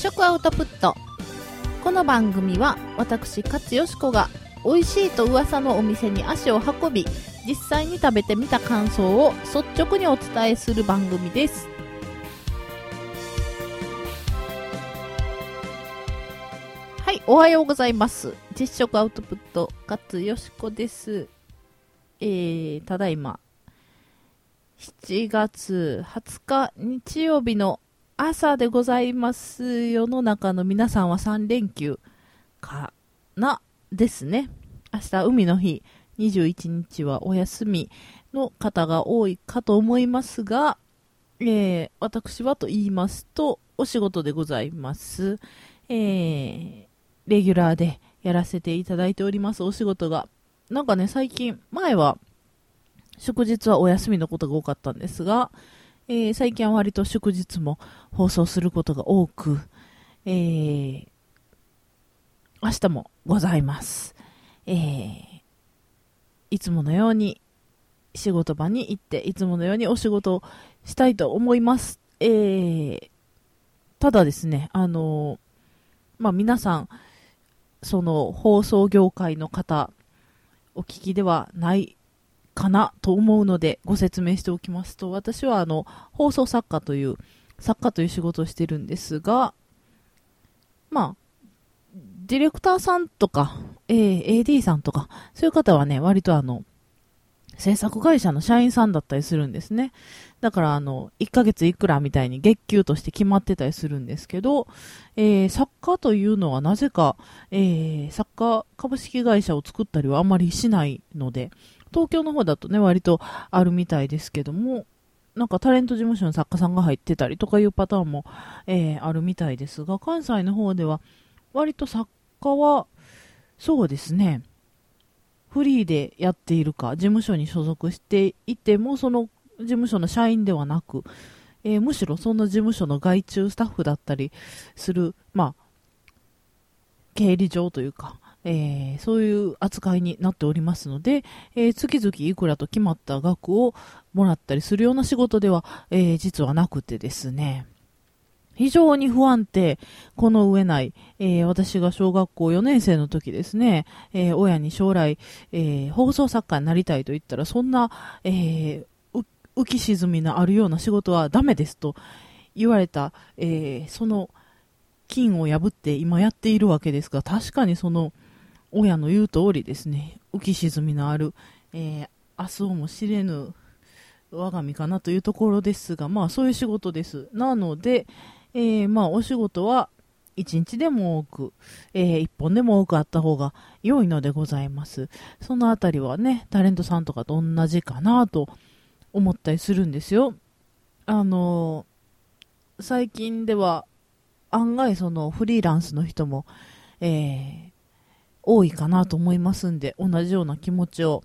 食アウトプット。この番組は私勝よしこが美味しいと噂のお店に足を運び実際に食べてみた感想を率直にお伝えする番組です。はいおはようございます。実食アウトプット勝よしこです。えー、ただいま。7月20日日曜日の朝でございます。世の中の皆さんは3連休かなですね。明日海の日、21日はお休みの方が多いかと思いますが、えー、私はと言いますと、お仕事でございます。えー、レギュラーでやらせていただいておりますお仕事が。なんかね、最近、前は祝日はお休みのことが多かったんですが、えー、最近は割と祝日も放送することが多く、えー、明日もございます。えー、いつものように仕事場に行って、いつものようにお仕事をしたいと思います。えー、ただですね、あのまあ、皆さん、その放送業界の方、お聞きではないかなと思うのでご説明しておきますと、私はあの、放送作家という、作家という仕事をしてるんですが、まあ、ディレクターさんとか、え、AD さんとか、そういう方はね、割とあの、制作会社の社員さんだったりするんですね。だから、あの、1ヶ月いくらみたいに月給として決まってたりするんですけど、えー、作家というのはなぜか、えー、作家株式会社を作ったりはあまりしないので、東京の方だとね、割とあるみたいですけども、なんかタレント事務所の作家さんが入ってたりとかいうパターンも、えー、あるみたいですが、関西の方では割と作家は、そうですね、フリーでやっているか、事務所に所属していても、その事務所の社員ではなく、えー、むしろその事務所の外注スタッフだったりする、まあ、経理上というか、えー、そういう扱いになっておりますので、えー、月々いくらと決まった額をもらったりするような仕事では、えー、実はなくてですね、非常に不安定、この上ない、えー、私が小学校4年生の時ですね、えー、親に将来、えー、放送作家になりたいと言ったら、そんな、え浮き沈みのあるような仕事はダメですと言われた、えその金を破って今やっているわけですが、確かにその、親の言う通りですね、浮き沈みのある、えー、明日をも知れぬ我が身かなというところですが、まあそういう仕事です。なので、えー、まあお仕事は一日でも多く、えー、一本でも多くあった方が良いのでございます。そのあたりはね、タレントさんとかと同じかなと思ったりするんですよ。あのー、最近では案外そのフリーランスの人も、えー、多いかなと思いますんで、同じような気持ちを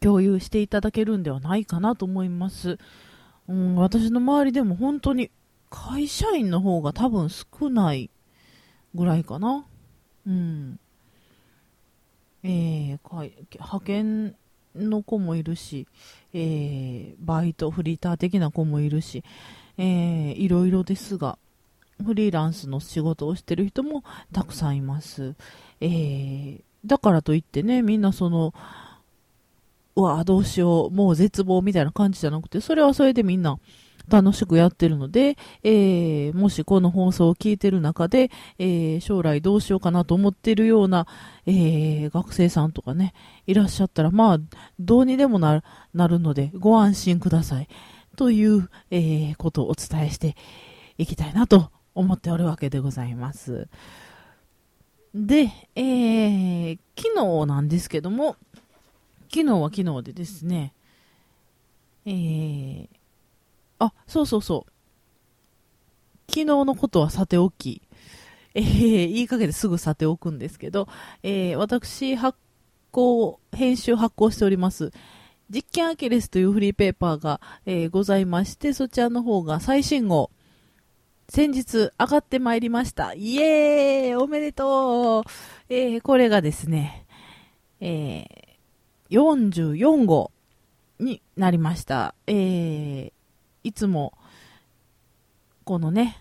共有していただけるんではないかなと思います。うん、私の周りでも本当に会社員の方が多分少ないぐらいかな。うん。えー、派遣の子もいるし、えー、バイト、フリーター的な子もいるし、えー、いろいろですが、フリーランスの仕事をしてる人もたくさんいます。えー、だからといってね、みんなその、うわ、どうしよう、もう絶望みたいな感じじゃなくて、それはそれでみんな楽しくやってるので、えー、もしこの放送を聞いてる中で、えー、将来どうしようかなと思ってるような、えー、学生さんとかね、いらっしゃったら、まあ、どうにでもなるので、ご安心ください。という、えことをお伝えしていきたいなと思っておるわけでございます。で、えー、昨日なんですけども、昨日は昨日でですね、えー、あ、そうそうそう。昨日のことはさておき、えー、いい加減ですぐさておくんですけど、えー、私、発行、編集発行しております、実験アキレスというフリーペーパーが、えー、ございまして、そちらの方が最新号、先日上がってまいりました。イエーイおめでとうえー、これがですね、えー、44号になりました。えー、いつも、このね、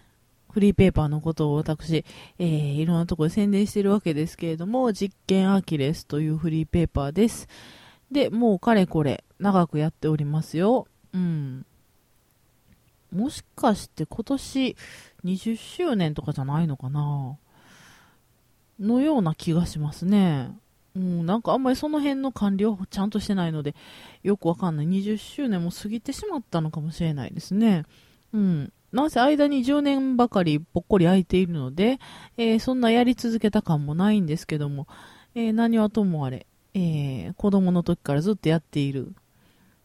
フリーペーパーのことを私、えー、いろんなところで宣伝してるわけですけれども、実験アキレスというフリーペーパーです。で、もうかれこれ長くやっておりますよ。うん。もしかして今年20周年とかじゃないのかな？のような気がしますね。うん、なんかあんまりその辺の管理をちゃんとしてないので、よくわかんない。20周年も過ぎてしまったのかもしれないですね。うん。なんせ間に10年ばかりぽっこり空いているので、えー、そんなやり続けた感もないんですけども、えー、何はともあれ、えー、子供の時からずっとやっている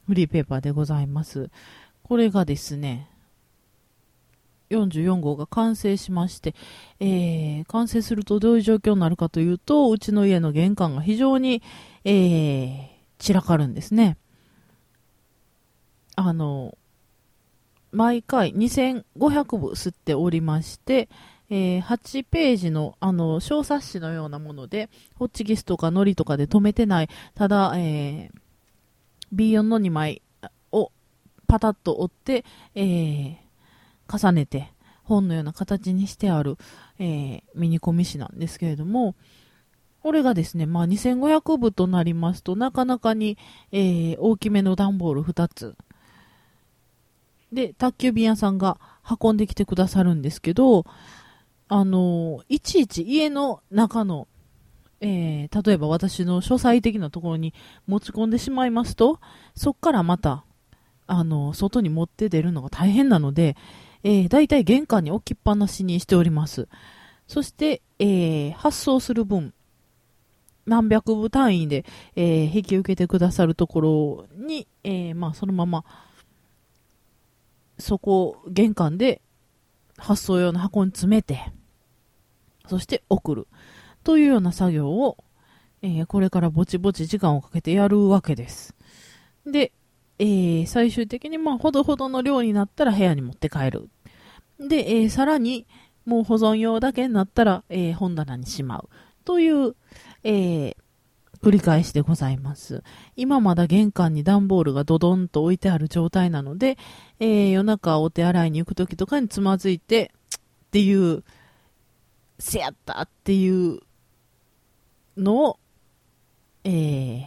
フリーペーパーでございます。これがですね、44号が完成しまして、えー、完成するとどういう状況になるかというと、うちの家の玄関が非常に、えー、散らかるんですね。あの、毎回2500部吸っておりまして、えー、8ページの、あの、小冊子のようなもので、ホッチキスとかノリとかで止めてない、ただ、えー、B4 の2枚をパタッと折って、えー、重ねて本のような形にしてある、えー、ミニコミ紙なんですけれども、これがですね、まあ、2500部となりますと、なかなかに、えー、大きめの段ボール2つ。で、宅急便屋さんが運んできてくださるんですけど、あのいちいち家の中の、えー、例えば私の書斎的なところに持ち込んでしまいますと、そこからまた、あの外に持って出るのが大変なので、えー、大体玄関に置きっぱなしにしております。そして、えー、発送する分、何百部単位で、えー、引き受けてくださるところに、えー、まあ、そのまま、そこ、玄関で発送用の箱に詰めて、そして送る。というような作業を、え、これからぼちぼち時間をかけてやるわけです。で、え、最終的にまあほどほどの量になったら部屋に持って帰る。で、えー、さらに、もう保存用だけになったら、えー、本棚にしまう。という、えー、繰り返しでございます。今まだ玄関に段ボールがドドンと置いてある状態なので、えー、夜中お手洗いに行く時とかにつまずいて、っていう、せやったっていうのを、えー、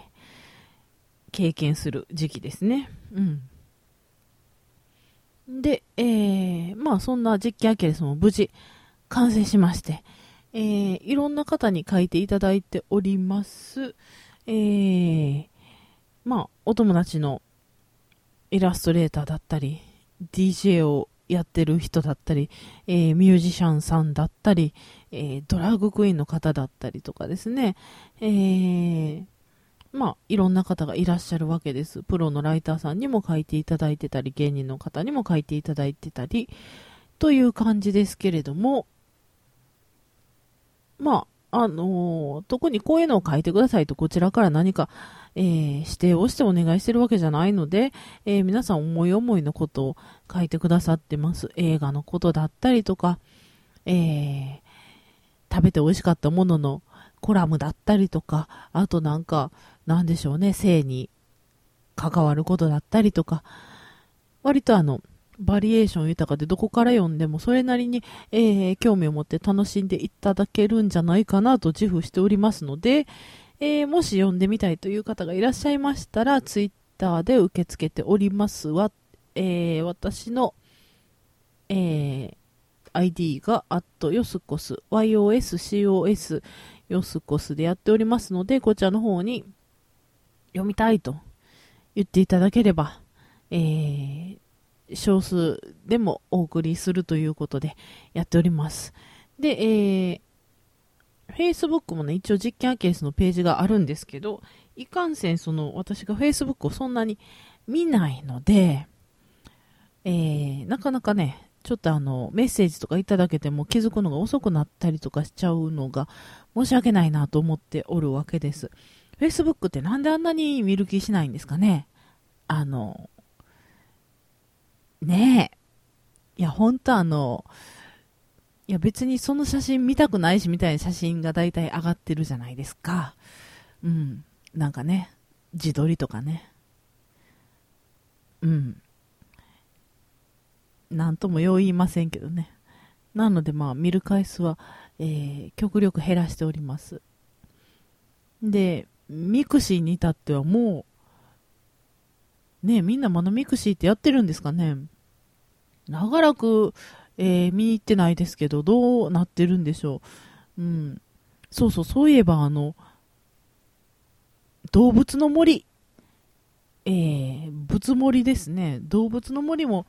経験する時期ですね。うん。で、えー、まあそんな実験アキレスも無事完成しまして、えー、いろんな方に書いていただいております。えー、まあお友達のイラストレーターだったり、DJ をやってる人だったり、えー、ミュージシャンさんだったり、えー、ドラッグクイーンの方だったりとかですね、えー、まあ、いろんな方がいらっしゃるわけです。プロのライターさんにも書いていただいてたり、芸人の方にも書いていただいてたり、という感じですけれども、まあ、あのー、特にこういうのを書いてくださいとこちらから何か、えー、指定をしてお願いしてるわけじゃないので、えー、皆さん思い思いのことを書いてくださってます。映画のことだったりとか、え食べて美味しかったもののコラムだったりとか、あとなんか、なんでしょうね、性に関わることだったりとか、割とあの、バリエーション豊かでどこから読んでもそれなりに、えー、興味を持って楽しんでいただけるんじゃないかなと自負しておりますので、えー、もし読んでみたいという方がいらっしゃいましたら、ツイッターで受け付けておりますわ、えー、私の、えー、ID が、アットヨスコス、YOSCOS、ヨスコスでやっておりますので、こちらの方に読みたいと言っていただければ、えー、少数でもお送りするということでやっております。で、えー、Facebook もね、一応実験アケースのページがあるんですけど、いかんせんその私が Facebook をそんなに見ないので、えー、なかなかね、ちょっとあの、メッセージとかいただけても気づくのが遅くなったりとかしちゃうのが申し訳ないなと思っておるわけです。Facebook ってなんであんなに見る気しないんですかね？あの、ねえ。いや、ほんとあの、いや別にその写真見たくないしみたいな写真が大体上がってるじゃないですか。うん。なんかね、自撮りとかね。うん。なんともよう言いませんけどね。なので、まあ、見る回数は、えー、極力減らしております。で、 mixi に至ってはもう、ねみんなまだ mixi ってやってるんですかね？長らく、えー、見に行ってないですけど、どうなってるんでしょう？うん。そうそう、そういえば、あの、どうぶつの森、えー、ぶつ森ですね。どうぶつの森も、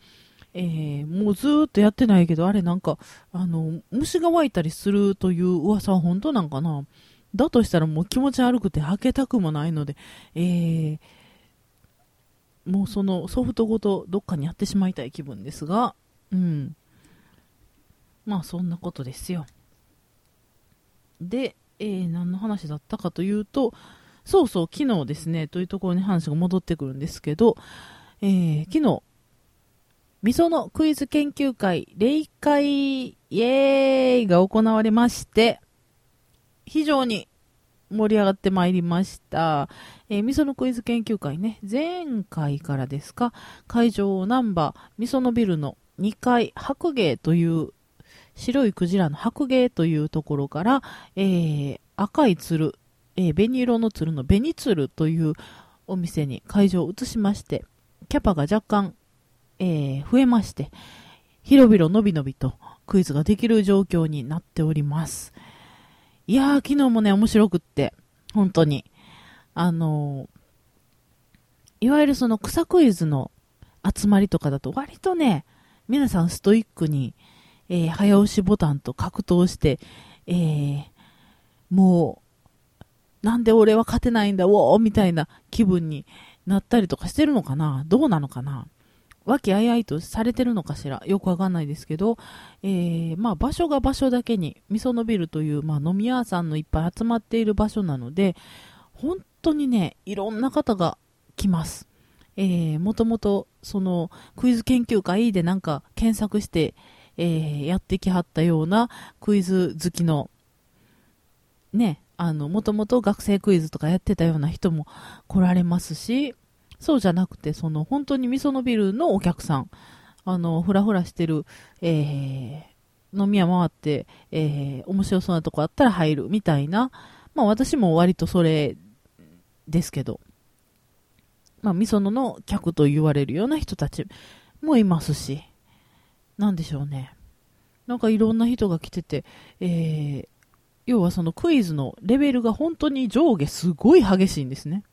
えー、もうずーっとやってないけど、あれなんか、あの、虫が湧いたりするという噂は本当なんかな？だとしたらもう気持ち悪くて開けたくもないので、えー、もうそのソフトごとどっかにやってしまいたい気分ですが、うん。まあそんなことですよ。で、えー、何の話だったかというと、そうそう、昨日ですね、というところに話が戻ってくるんですけど、えー、昨日、みそのクイズ研究会、霊会、イエーイが行われまして、非常に盛り上がってまいりました。えー、みそのクイズ研究会ね、前回からですか、会場ナンバー、みそのビルの2階、白芸という、白いクジラの白芸というところから、えー、赤い鶴、えー、紅色の鶴の紅鶴というお店に会場を移しまして、キャパが若干えー、増えまして、広々のびのびとクイズができる状況になっております。いやー、昨日もね、面白くって、本当に。あのー、いわゆるその草クイズの集まりとかだと割とね、皆さんストイックに、えー、早押しボタンと格闘して、えー、もう、なんで俺は勝てないんだ、ウォーみたいな気分になったりとかしてるのかな。どうなのかな。和気あいあいとされてるのかしら？よくわかんないですけど、えー、まあ場所が場所だけに、みそのビルという、まあ飲み屋さんのいっぱい集まっている場所なので、本当にね、いろんな方が来ます。えー、もともと、その、クイズ研究会でなんか検索して、えー、やってきはったようなクイズ好きの、ね、あの、もともと学生クイズとかやってたような人も来られますし、そうじゃなくて、その本当にみそのビルのお客さん、あの、ふらふらしてる、えー、飲み屋回って、えー、面白そうなとこあったら入るみたいな、まあ私も割とそれですけど、まあみそのの客と言われるような人たちもいますし、なんでしょうね。なんかいろんな人が来てて、えー、要はそのクイズのレベルが本当に上下すごい激しいんですね。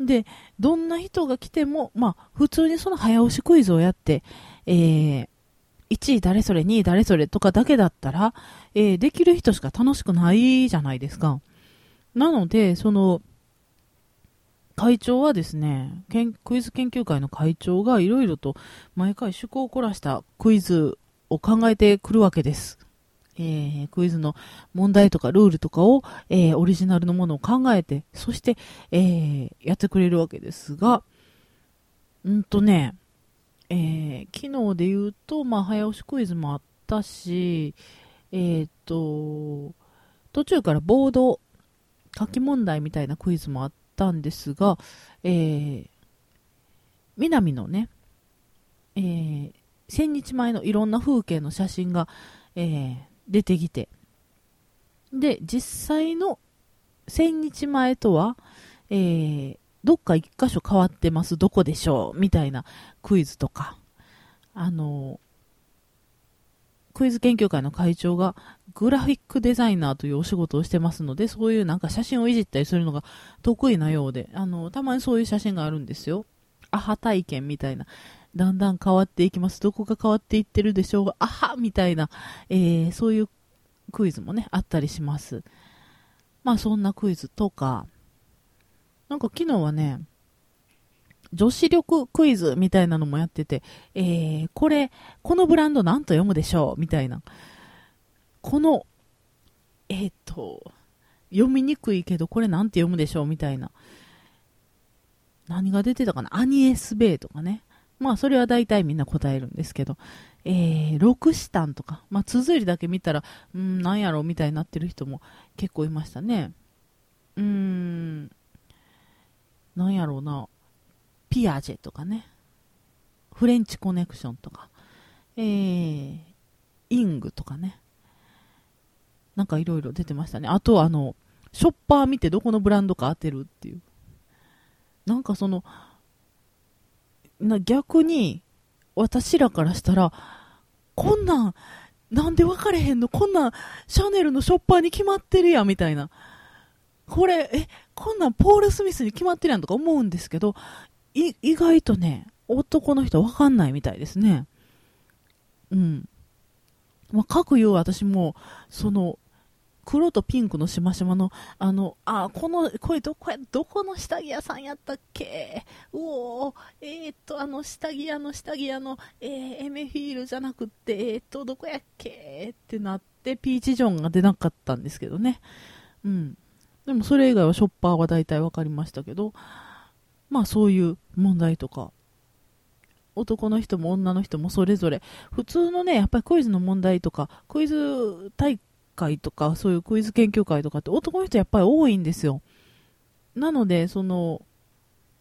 で、どんな人が来ても、まあ、普通にその早押しクイズをやって、えー、1位誰それ、2位誰それとかだけだったら、えー、できる人しか楽しくないじゃないですか。なので、その、会長はですね、クイズ研究会の会長がいろいろと毎回趣向を凝らしたクイズを考えてくるわけです。えー、クイズの問題とかルールとかを、えー、オリジナルのものを考えて、そして、えー、やってくれるわけですが、うんとね、え昨日で言うと、まあ、早押しクイズもあったし、えっと、途中からボード書き問題みたいなクイズもあったんですが、え南のね、えー、1000日前のいろんな風景の写真が、えー、出てきて。で、実際の1000日前とは、えー、どっか一箇所変わってます、どこでしょう？みたいなクイズとか、あの、クイズ研究会の会長がグラフィックデザイナーというお仕事をしてますので、そういうなんか写真をいじったりするのが得意なようで、あの、たまにそういう写真があるんですよ。アハ体験みたいな。だんだん変わっていきます。どこが変わっていってるでしょうが、あはみたいな、えー、そういうクイズもね、あったりします。まあそんなクイズとか、なんか昨日はね、女子力クイズみたいなのもやってて、えー、これ、このブランド何と読むでしょう？みたいな。この、えっ、ー、と、読みにくいけど、これ何て読むでしょう？みたいな。何が出てたかな？アニエスベイとかね。まあ、それは大体みんな答えるんですけど、えー、6シタンとか、まあ、綴りだけ見たら、うん、なんやろみたいになってる人も結構いましたね。うーん、なんやろうな、ピアジェとかね、フレンチコネクションとか、えー、イングとかね。なんかいろいろ出てましたね。あとあの、ショッパー見てどこのブランドか当てるっていう。なんかその、な逆に、私らからしたら、こんなん、なんで分かれへんの？こんなん、シャネルのショッパーに決まってるやん、みたいな。これ、え、こんなんポール・スミスに決まってるやんとか思うんですけど、意外とね、男の人分かんないみたいですね。うん。まあ、各言う私も、その、黒とピンクのしましまの、あの、あ、この、これどこや、どこの下着屋さんやったっけ？うおえー、っと、あの下着屋の下着屋の、えー、エメフィールじゃなくって、えー、っと、どこやっけ？ってなって、ピーチジョンが出なかったんですけどね。うん。でもそれ以外はショッパーは大体分かりましたけど、まあそういう問題とか、男の人も女の人もそれぞれ、普通のね、やっぱりクイズの問題とか、クイズ大会とか、そういうクイズ研究会とかって男の人やっぱり多いんですよ。なので、その、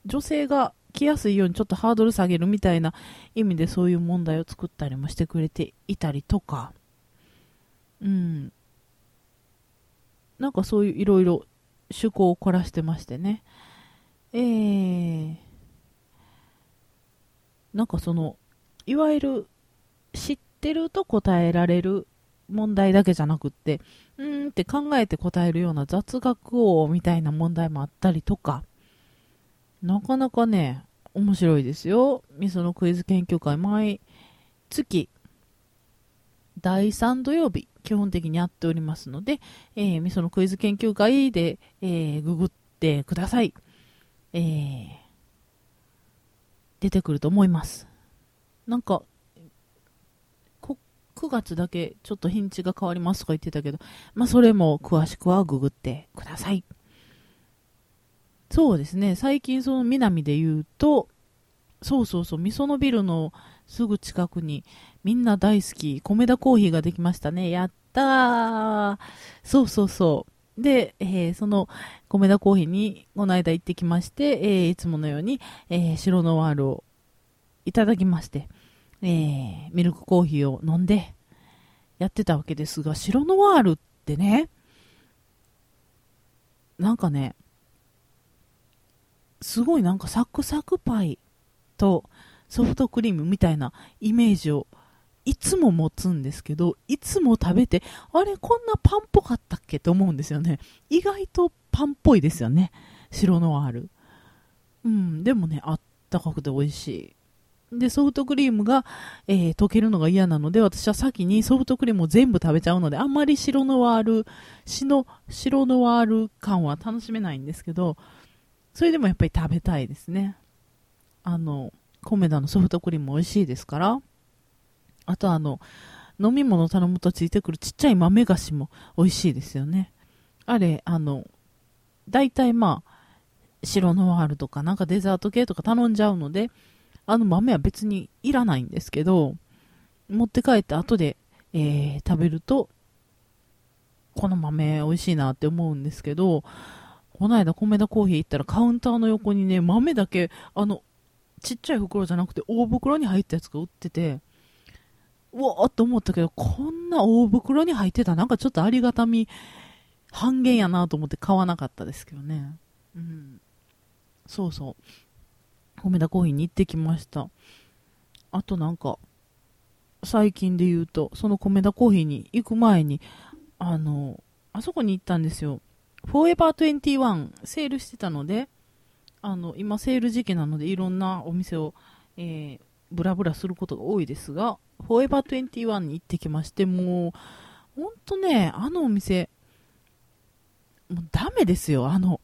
女性が来やすいようにちょっとハードル下げるみたいな意味でそういう問題を作ったりもしてくれていたりとか、うん。なんかそういういろいろ趣向を凝らしてましてね。えー、なんかその、いわゆる知ってると答えられる問題だけじゃなくって、うーんって考えて答えるような雑学王みたいな問題もあったりとか、なかなかね、面白いですよ。みそのクイズ研究会、毎月、第3土曜日、基本的にやっておりますので、えー、みそのクイズ研究会で、えー、ググってください。えー、出てくると思います。なんか、9月だけちょっと日にちが変わりますとか言ってたけど、まあそれも詳しくはググってください。そうですね、最近その南で言うと、そうそうそう、みそのビルのすぐ近くにみんな大好き、米田コーヒーができましたね。やったー。そうそうそう。で、えー、その米田コーヒーにこの間行ってきまして、えー、いつものように、えー、白ノワールをいただきまして、えー、ミルクコーヒーを飲んでやってたわけですが、白ノワールってね、なんかね、すごいなんかサクサクパイとソフトクリームみたいなイメージをいつも持つんですけど、いつも食べて、あれこんなパンっぽかったっけって思うんですよね。意外とパンっぽいですよね。白ノワール。うん、でもね、あったかくて美味しい。で、ソフトクリームが、えー、溶けるのが嫌なので、私は先にソフトクリームを全部食べちゃうので、あんまり白ノワール、白、白ノワール感は楽しめないんですけど、それでもやっぱり食べたいですね。あの、コメダのソフトクリーム美味しいですから、あとあの、飲み物頼むとついてくるちっちゃい豆菓子も美味しいですよね。あれ、あの、大体まあ、白ノワールとかなんかデザート系とか頼んじゃうので、あの豆は別にいらないんですけど、持って帰って後で、えー、食べると、この豆美味しいなって思うんですけど、この間米田コーヒー行ったらカウンターの横にね、豆だけ、あの、ちっちゃい袋じゃなくて大袋に入ったやつが売ってて、うわーっと思ったけど、こんな大袋に入ってたなんかちょっとありがたみ半減やなと思って買わなかったですけどね。うん。そうそう。米田コーヒーに行ってきました。あとなんか、最近で言うと、その米田コーヒーに行く前に、あの、あそこに行ったんですよ。フォーエバー21セールしてたので、あの、今セール時期なのでいろんなお店を、えー、ブラブラすることが多いですが、フォーエバー21に行ってきまして、もう、ほんとね、あのお店、もうダメですよ、あの、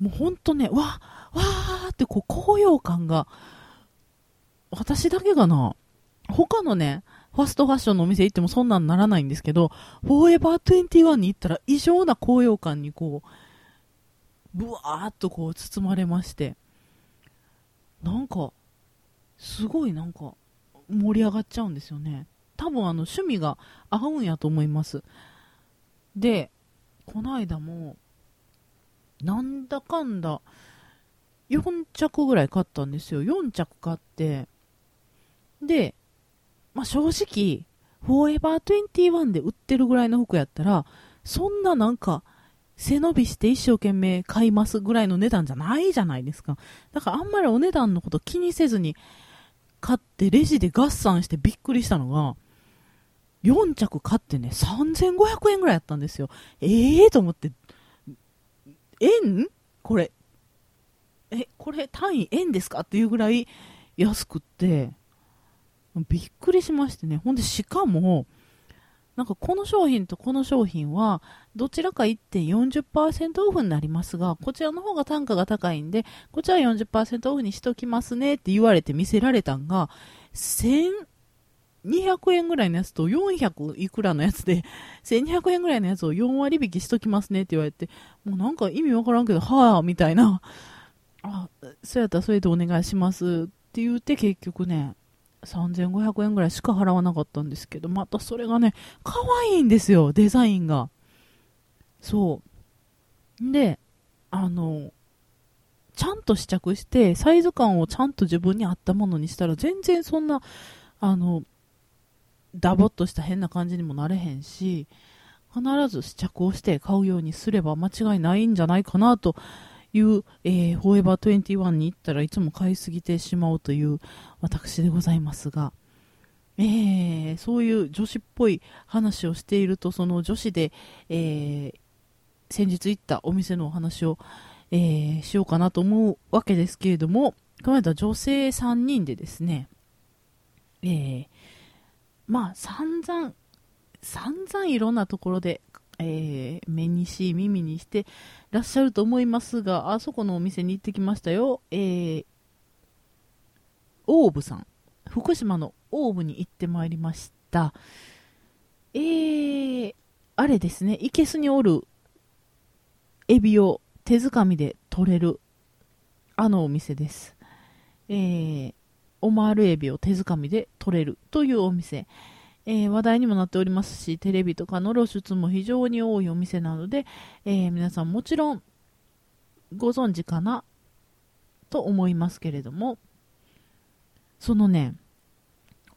もうほんとね、わっ、わーってこう高揚感が、私だけがな、他のね、ファストファッションのお店行ってもそんなんならないんですけど、フォーエバー21に行ったら異常な高揚感にこう、ブワーっとこう包まれまして、なんか、すごいなんか盛り上がっちゃうんですよね。多分あの趣味が合うんやと思います。で、この間も、なんだかんだ、4着ぐらい買ったんですよ。4着買って、で、まあ、正直、フォーエバー21で売ってるぐらいの服やったら、そんななんか、背伸びして一生懸命買いますぐらいの値段じゃないじゃないですか。だからあんまりお値段のこと気にせずに買ってレジで合算してびっくりしたのが、4着買ってね、3500円ぐらいやったんですよ。ええー、と思って、円これ。え、これ単位円ですか？っていうぐらい安くって、びっくりしましてね。ほんで、しかも、なんかこの商品とこの商品は、どちらか1.40%オフになりますが、こちらの方が単価が高いんで、こちら40%オフにしときますねって言われて見せられたんが、1200円ぐらいのやつと400いくらのやつで、1200円ぐらいのやつを4割引きしときますねって言われて、もうなんか意味わからんけど、はぁ、みたいな。あ、そうやったらそれでお願いしますって言って結局ね、3500円ぐらいしか払わなかったんですけど、またそれがね、可愛いんですよ、デザインが。そう。で、あの、ちゃんと試着して、サイズ感をちゃんと自分に合ったものにしたら、全然そんな、あの、ダボっとした変な感じにもなれへんし、必ず試着をして買うようにすれば間違いないんじゃないかなという、えー、フォーエバー21に行ったらいつも買いすぎてしまうという私でございますが、えー、そういう女子っぽい話をしていると、その女子で、えー、先日行ったお店のお話を、えー、しようかなと思うわけですけれども、この間女性3人でですね、えー、まあ散々、散々いろんなところでえー、目にし、耳にしてらっしゃると思いますが、あそこのお店に行ってきましたよ。えー、オーブさん。福島のオーブに行ってまいりました。えー、あれですね、いけすにおるエビを手づかみで取れる、あのお店です。えー、オマールエビを手づかみで取れるというお店。えー、話題にもなっておりますし、テレビとかの露出も非常に多いお店なので、えー、皆さんもちろんご存知かなと思いますけれども、そのね、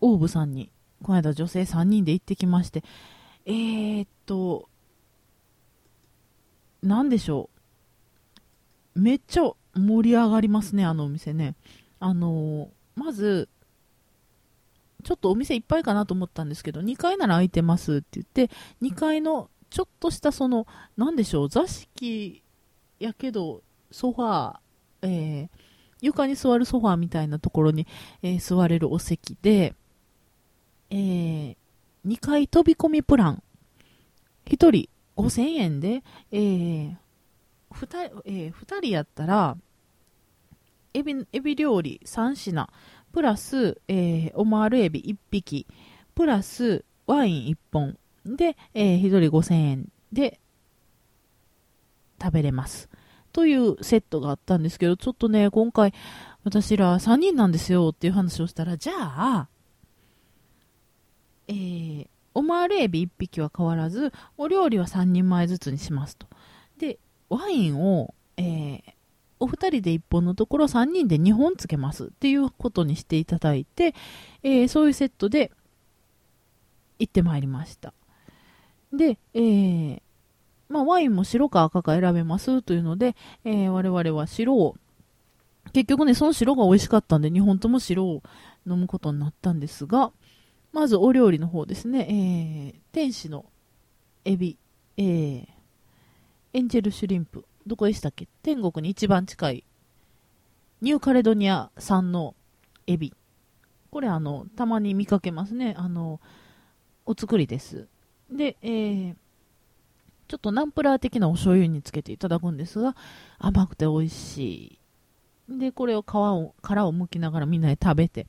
オーブさんに、この間女性3人で行ってきまして、えー、っと、なんでしょう。めっちゃ盛り上がりますね、あのお店ね。あのまず、ちょっとお店いっぱいかなと思ったんですけど、2階なら空いてますって言って、2階のちょっとしたその、なんでしょう、座敷やけど、ソファー、えー、床に座るソファーみたいなところに、えー、座れるお席で、えー、2階飛び込みプラン、1人5000円で、えー、2, えー、2人やったら、エビ、エビ料理3品、プラス、えー、オマールエビ1匹、プラスワイン1本で、えー、1人5000円で食べれます。というセットがあったんですけど、ちょっとね、今回私ら3人なんですよっていう話をしたら、じゃあ、えー、オマールエビ1匹は変わらず、お料理は3人前ずつにしますと。で、ワインを、えー、お二人で1本のところ3人で2本つけますっていうことにしていただいて、えー、そういうセットで行ってまいりました。で、えー、まあ、ワインも白か赤か選べますというので、えー、我々は白を、結局ね、その白が美味しかったんで、2本とも白を飲むことになったんですが、まずお料理の方ですね、えー、天使のエビ、えー、エンジェルシュリンプ、どこでしたっけ？天国に一番近い、ニューカレドニア産のエビ。これあの、たまに見かけますね。あの、お作りです。で、えー、ちょっとナンプラー的なお醤油につけていただくんですが、甘くて美味しい。で、これを皮を、殻を剥きながらみんなで食べて、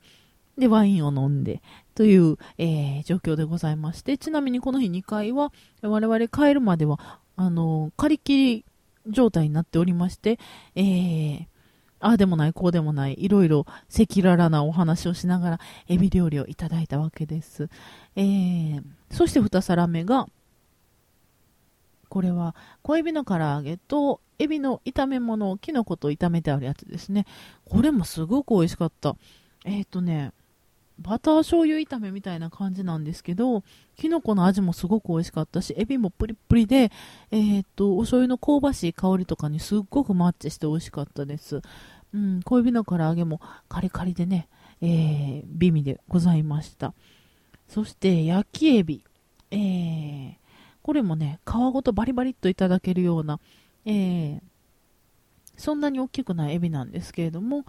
で、ワインを飲んで、という、えー、状況でございまして、ちなみにこの日2回は、我々帰るまでは、あの、借り切り状態になっておりまして、えー、ああでもない、こうでもない、いろいろ赤裸々なお話をしながら、エビ料理をいただいたわけです。えー、そして2皿目が、これは小エビの唐揚げとエビの炒め物をキノコと炒めてあるやつですね。これもすごく美味しかった。えっ、ー、とね、バター醤油炒めみたいな感じなんですけど、きのこの味もすごく美味しかったし、エビもプリップリで、えー、っと、お醤油の香ばしい香りとかにすっごくマッチして美味しかったです。うん、小エビの唐揚げもカリカリでね、えー、美味でございました。そして、焼きエビ。えー、これもね、皮ごとバリバリっといただけるような、えー、そんなに大きくないエビなんですけれども、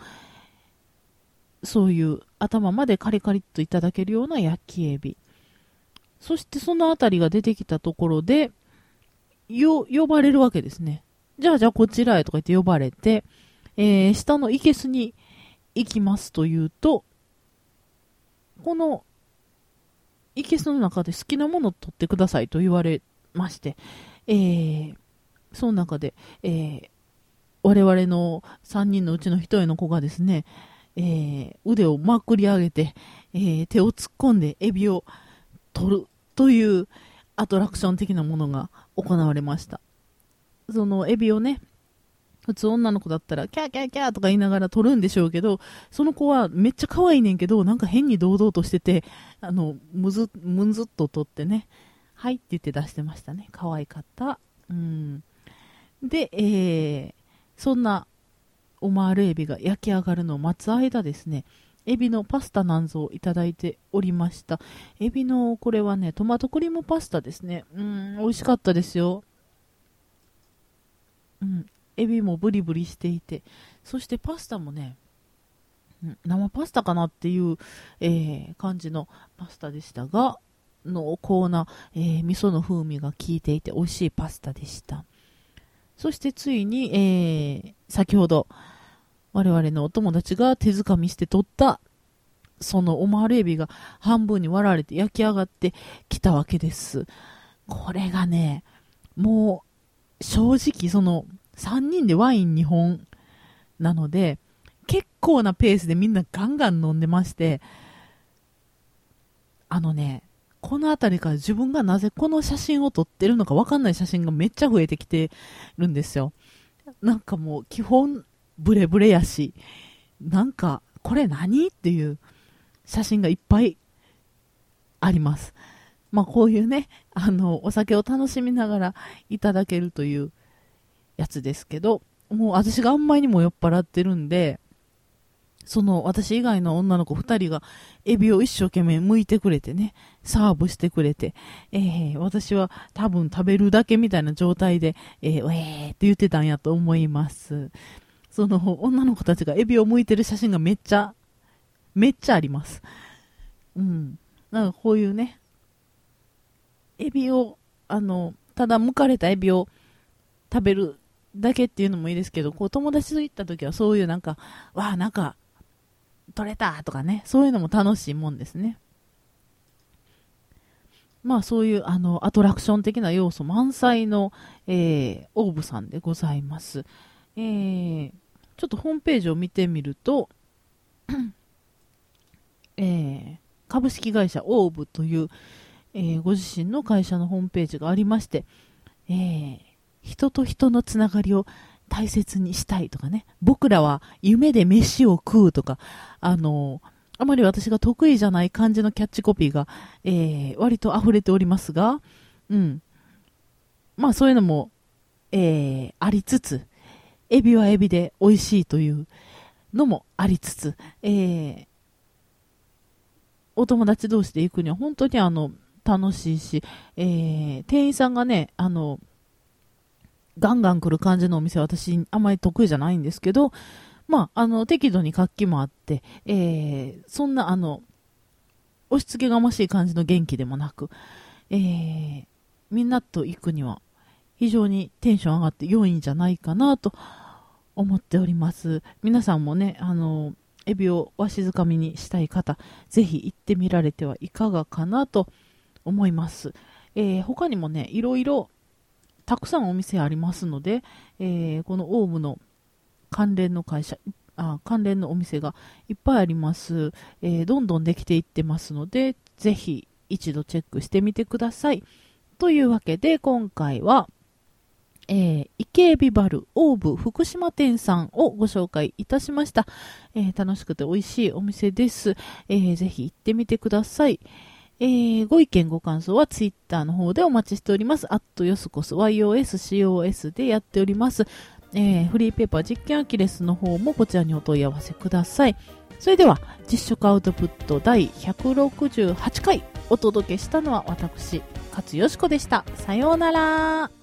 そういう頭までカリカリっといただけるような焼きエビ。そしてそのあたりが出てきたところで、よ、呼ばれるわけですね。じゃあじゃあこちらへとか言って呼ばれて、えー、下のいけすに行きますというと、このいけすの中で好きなものを取ってくださいと言われまして、えー、その中で、えー、我々の3人のうちの1人の子がですね、えー、腕をまくり上げて、えー、手を突っ込んでエビを取るというアトラクション的なものが行われました。そのエビをね、普通女の子だったら、キャーキャーキャーとか言いながら撮るんでしょうけど、その子はめっちゃ可愛いねんけど、なんか変に堂々としてて、あの、むず、むずっと撮ってね、はいって言って出してましたね。可愛かった。うん。で、えー、そんなオマールエビが焼き上がるのを待つ間ですね、エビのパスタなんぞをいただいておりました。エビの、これはね、トマトクリームパスタですね。うん、美味しかったですよ。うん、エビもブリブリしていて、そしてパスタもね、生パスタかなっていう、えー、感じのパスタでしたが、濃厚な、えー、味噌の風味が効いていて美味しいパスタでした。そしてついに、えー、先ほど我々のお友達が手づかみして取ったそのオマールエビが半分に割られて焼き上がってきたわけです。これがね、もう正直その3人でワイン2本なので、結構なペースでみんなガンガン飲んでまして、あのね、この辺りから自分がなぜこの写真を撮ってるのかわかんない写真がめっちゃ増えてきてるんですよ。なんかもう基本ブレブレやし、なんかこれ何っていう写真がいっぱいあります。まあこういうね、あの、お酒を楽しみながらいただけるというやつですけど、もう私があんまりにも酔っ払ってるんで、その私以外の女の子2人がエビを一生懸命剥いてくれてね、サーブしてくれて、えー、私は多分食べるだけみたいな状態で、えー、ウェーって言ってたんやと思います。その女の子たちがエビを剥いてる写真がめっちゃ、めっちゃあります。うん。なんかこういうね、エビを、あの、ただ剥かれたエビを食べるだけっていうのもいいですけど、こう友達と行った時はそういうなんか、わあ、なんか、取れたとかね、そういうのも楽しいもんですね。まあそういうあのアトラクション的な要素満載の、えー、オーブさんでございます。えー、ちょっとホームページを見てみると、えー、株式会社オーブという、えー、ご自身の会社のホームページがありまして、えー、人と人のつながりを大切にしたいとかね、僕らは夢で飯を食うとか、あの、あまり私が得意じゃない感じのキャッチコピーが、えー、割と溢れておりますが、うん。まあそういうのも、えー、ありつつ、エビはエビで美味しいというのもありつつ、えー、お友達同士で行くには本当にあの、楽しいし、えー、店員さんがね、あの、ガンガン来る感じのお店は私あまり得意じゃないんですけど、まあ、あの、適度に活気もあって、えー、そんなあの、押し付けがましい感じの元気でもなく、えー、みんなと行くには非常にテンション上がって良いんじゃないかなと思っております。皆さんもね、あの、エビをわしづかみにしたい方、ぜひ行ってみられてはいかがかなと思います。えー、他にもね、いろいろたくさんお店ありますので、えー、このオウムの関連の会社、あ関連のお店がいっぱいあります、えー、どんどんできていってますので、ぜひ一度チェックしてみてください。というわけで、今回は、えー、池エビバルオーブ福島店さんをご紹介いたしました。えー、楽しくて美味しいお店です。えー、ぜひ行ってみてください。えー、ご意見ご感想はツイッターの方でお待ちしております。アットヨスコス YOSCOS でやっております。えー、フリーペーパー実験アキレスの方もこちらにお問い合わせください。それでは、実食アウトプット第168回お届けしたのは私、勝よしこでした。さようなら。